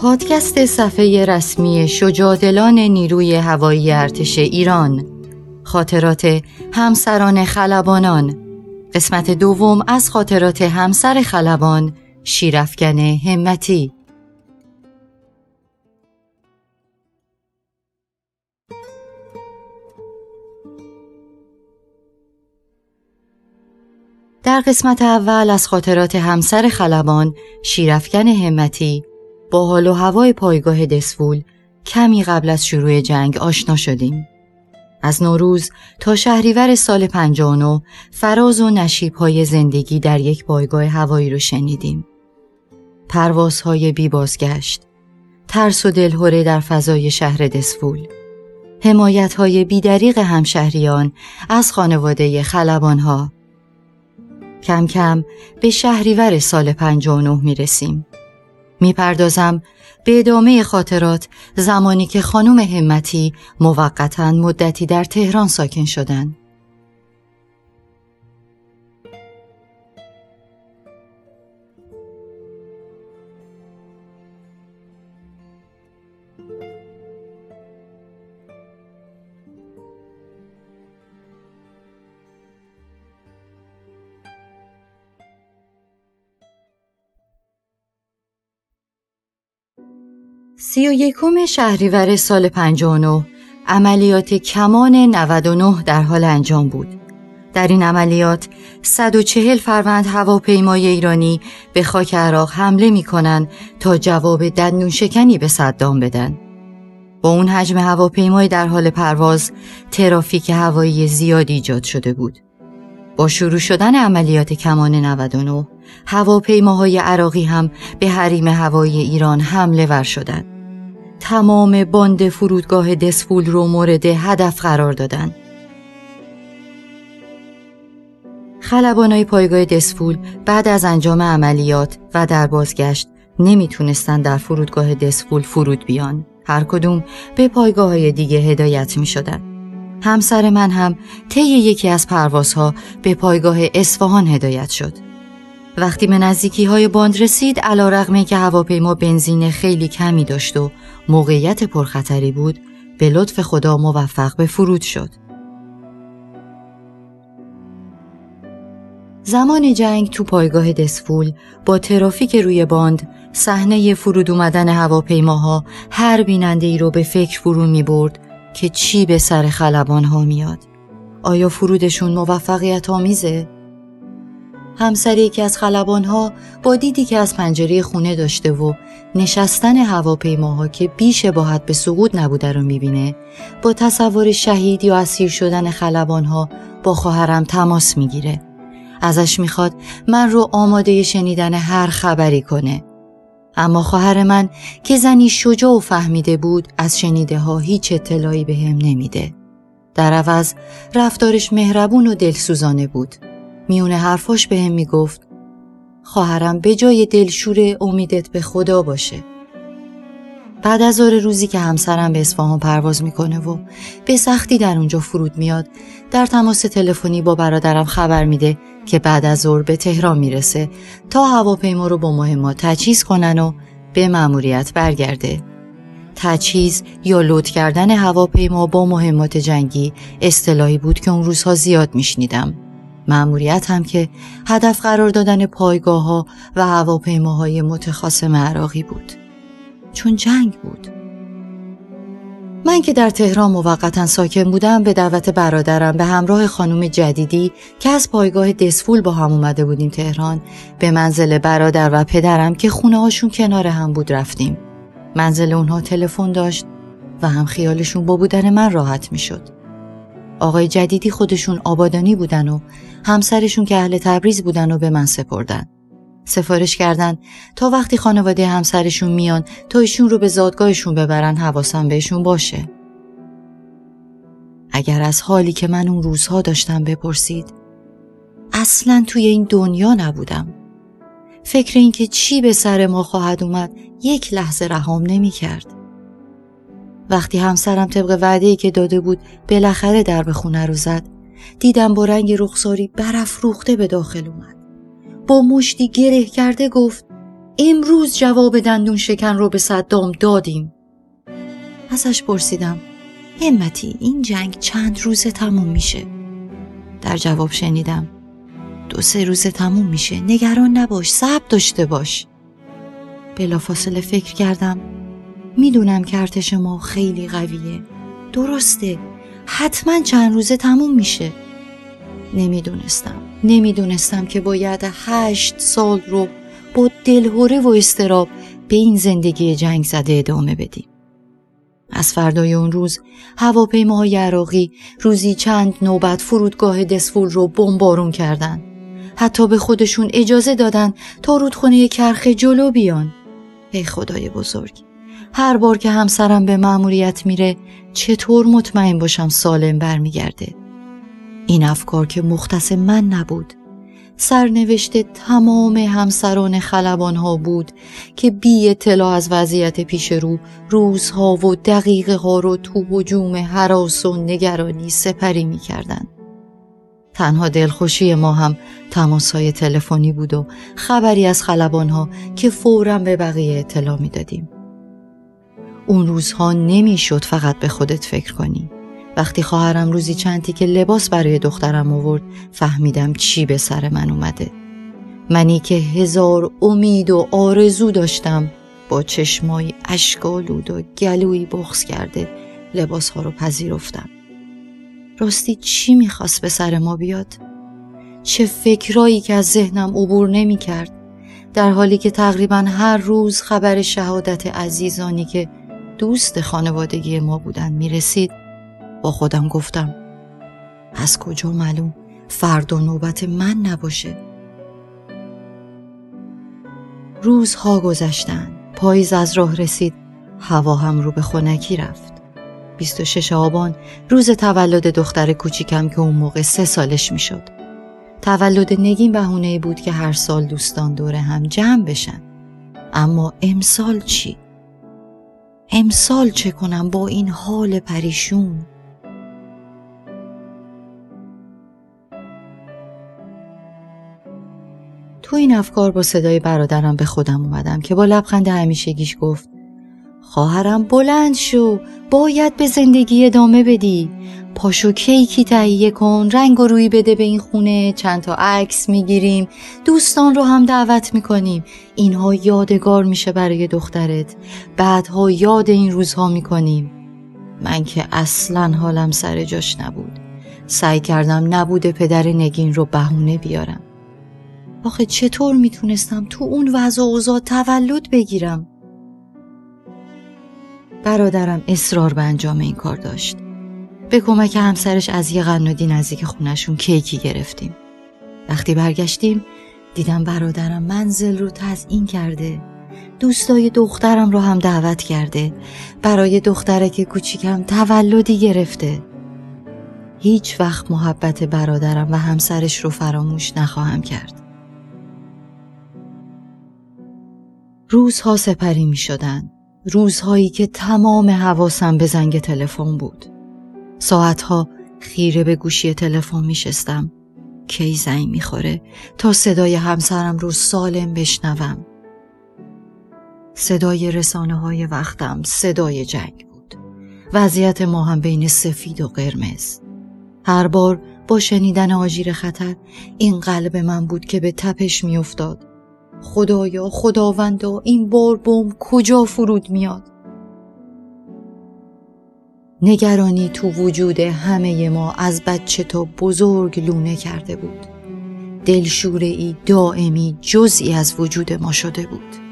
پادکست صفحه رسمی شجادلان نیروی هوایی ارتش ایران. خاطرات همسران خلبانان. قسمت دوم از خاطرات همسر خلبان شیرفگن همتی. در قسمت اول از خاطرات همسر خلبان شیرفگن همتی با حال و هوای پایگاه دسفول کمی قبل از شروع جنگ آشنا شدیم. از نوروز تا شهریور سال 59 فراز و نشیب های زندگی در یک پایگاه هوایی رو شنیدیم. پروازهای بی بازگشت، ترس و دلهوره در فضای شهر دسفول، حمایت های بیدریق همشهریان از خانواده خلبانها. کم کم به شهریور سال 59 می رسیم. می‌پردازم به ادامه خاطرات زمانی که خانم همتی موقتا مدتی در تهران ساکن شدند. سی و یکم شهریور سال 59 عملیات کمان 99 در حال انجام بود. در این عملیات 140 فروند هواپیمای ایرانی به خاک عراق حمله می کنند تا جواب دندون شکنی به صدام بدن. با اون حجم هواپیمای در حال پرواز ترافیک هوایی زیادی ایجاد شده بود. با شروع شدن عملیات کمان 99 هواپیماهای عراقی هم به حریم هوایی ایران حمله ور شدند. تمام باند فرودگاه دسفول رو مورد هدف قرار دادند. خلبانای پایگاه دسفول بعد از انجام عملیات و در بازگشت نمی‌تونستن در فرودگاه دسفول فرود بیان. هر کدوم به پایگاه های دیگه هدایت می شدن. همسر من هم طی یکی از پروازها به پایگاه اصفهان هدایت شد. وقتی به نزدیکی های باند رسید علا رغمه که هواپیما بنزین خیلی کمی داشت و موقعیت پرخطری بود به لطف خدا موفق به فرود شد. زمان جنگ تو پایگاه دسفول با ترافیک روی باند صحنه فرود اومدن هواپیماها هر بیننده ای رو به فکر فرو می برد که چی به سر خلبان ها میاد آیا فرودشون موفقیت آمیزه؟ همسر یکی از خلبانها با دیدی که از پنجره خونه داشته و نشستن هواپیماها که بیش باید به سقوط نبوده رو می‌بینه با تصور شهید یا اسیر شدن خلبانها با خواهرم تماس می‌گیره. ازش می‌خواد من رو آماده شنیدن هر خبری کنه. اما خواهر من که زنی شجاع و فهمیده بود از شنیده ها هیچ اطلاعی به هم نمیده. در عوض رفتارش مهربون و دلسوزانه بود. میونه حرفاش به هم می‌گفت خواهرم به جای دلشور امیدت به خدا باشه. بعد از آر روزی که همسرم به اصفهان پرواز می‌کنه و به سختی در اونجا فرود میاد در تماس تلفنی با برادرم خبر میده که بعد از ظهر به تهران می‌رسه تا هواپیما رو با مهمات تجهیز کنن و به مأموریت برگرده. تجهیز یا لود کردن هواپیما با مهمات جنگی اصطلاحی بود که اون روزها زیاد میشنیدم. مأموریت هم که هدف قرار دادن پایگاه ها و هواپیماهای متخاصم عراقی بود. چون جنگ بود. من که در تهران موقتا ساکن بودم به دعوت برادرم به همراه خانم جدیدی که از پایگاه دسفول با هم اومده بودیم تهران به منزل برادر و پدرم که خونه هاشون کنار هم بود رفتیم. منزل اونها تلفن داشت و هم خیالشون با بودن من راحت می شد. آقای جدیدی خودشون آبادانی بودن و همسرشون که اهل تبریز بودن و به من سپردن. سفارش کردن تا وقتی خانواده همسرشون میان تا ایشون رو به زادگاهشون ببرن حواسم بهشون باشه. اگر از حالی که من اون روزها داشتم بپرسید اصلا توی این دنیا نبودم. فکر اینکه چی به سر ما خواهد اومد یک لحظه رهام نمی کرد. وقتی همسرم طبق وعده‌ای که داده بود بالاخره در به خونه رو زد دیدم با رنگ رخساری برافروخته به داخل اومد. با مشتی گره کرده گفت امروز جواب دندون شکن رو به صدام دادیم. ازش پرسیدم همتی این جنگ چند روزه تموم میشه؟ در جواب شنیدم دو سه روزه تموم میشه نگران نباش صبر داشته باش. بلافاصله فکر کردم می‌دونم که ارتش ما خیلی قویه. درسته. حتما چند روزه تموم میشه. نمی‌دونستم. نمی‌دونستم که باید هشت سال رو با دلهوره و استراب به این زندگی جنگ زده ادامه بدیم. از فردای اون روز هواپیماهای عراقی روزی چند نوبت فرودگاه دسفول رو بمبارون کردند. حتی به خودشون اجازه دادن تا رودخونه کرخ جلو بیان. ای خدای بزرگ. هر بار که همسرم به مأموریت میره چطور مطمئن باشم سالم برمیگرده این افکار که مختص من نبود سرنوشت تمام همسران خلبان ها بود که بی اطلاع از وضعیت پیش رو روزها و دقیقه ها رو تو حجوم حراس و نگرانی سپری می کردن. تنها دلخوشی ما هم تماس های تلفنی بود و خبری از خلبان ها که فورا به بقیه اطلاع می دادیم. اون روزها نمی‌شد فقط به خودت فکر کنی. وقتی خواهرم روزی چندی که لباس برای دخترم آورد فهمیدم چی به سر من اومده منی که هزار امید و آرزو داشتم با چشمای اشکالود و گلویی بغز کرده لباس ها رو پذیرفتم راستی چی می‌خواست به سر ما بیاد؟ چه فکرایی که از ذهنم عبور نمی کرد در حالی که تقریبا هر روز خبر شهادت عزیزانی که دوست خانوادگی ما بودن. می رسید با خودم گفتم. از کجا معلوم؟ فردا نوبت من نباشه. روزها گذشتن. پاییز از راه رسید. هوا هم رو به خنکی رفت. 26 آبان. روز تولد دختر کوچیکم که اون موقع سه سالش می‌شد. تولد نگین بهونه بود که هر سال دوستان دوره هم جمع بشن. اما امسال چی؟ امسال چه کنم با این حال پریشون؟ تو این افکار با صدای برادرم به خودم اومدم که با لبخند همیشگیش گفت خواهرم بلند شو. باید به زندگی ادامه بدی. پاشو کیکی تهیه کن. رنگ و روی بده به این خونه. چند تا عکس می‌گیریم. دوستان رو هم دعوت می‌کنیم. اینها یادگار میشه برای دخترت. بعدها یاد این روزها می‌کنیم. من که اصلا حالم سر جاش نبود. سعی کردم نبود پدر نگین رو بهونه بیارم. آخه چطور می‌تونستم تو اون وضع اوضاع تولد بگیرم؟ برادرم اصرار به انجام این کار داشت. به کمک همسرش از یه قنادی نزدیک خونشون کیکی گرفتیم. وقتی برگشتیم دیدم برادرم منزل رو تزئین کرده. دوستای دخترم رو هم دعوت کرده. برای دختره که کوچیکم تولدی گرفته. هیچ وقت محبت برادرم و همسرش رو فراموش نخواهم کرد. روزها سپری می شدن. روزهایی که تمام حواسم به زنگ تلفن بود. ساعتها خیره به گوشی تلفن می شستم. کی زنگ می خوره تا صدای همسرم رو سالم بشنوم. صدای رسانه های وقتم صدای جنگ بود. وضعیت ما هم بین سفید و قرمز. هر بار با شنیدن آژیر خطر این قلب من بود که به تپش میافتاد خدایا خداوندا این بار بم کجا فرود میاد؟ نگرانی تو وجود همه ما از بچه تا بزرگ لونه کرده بود. دلشوره ای دائمی جزئی از وجود ما شده بود.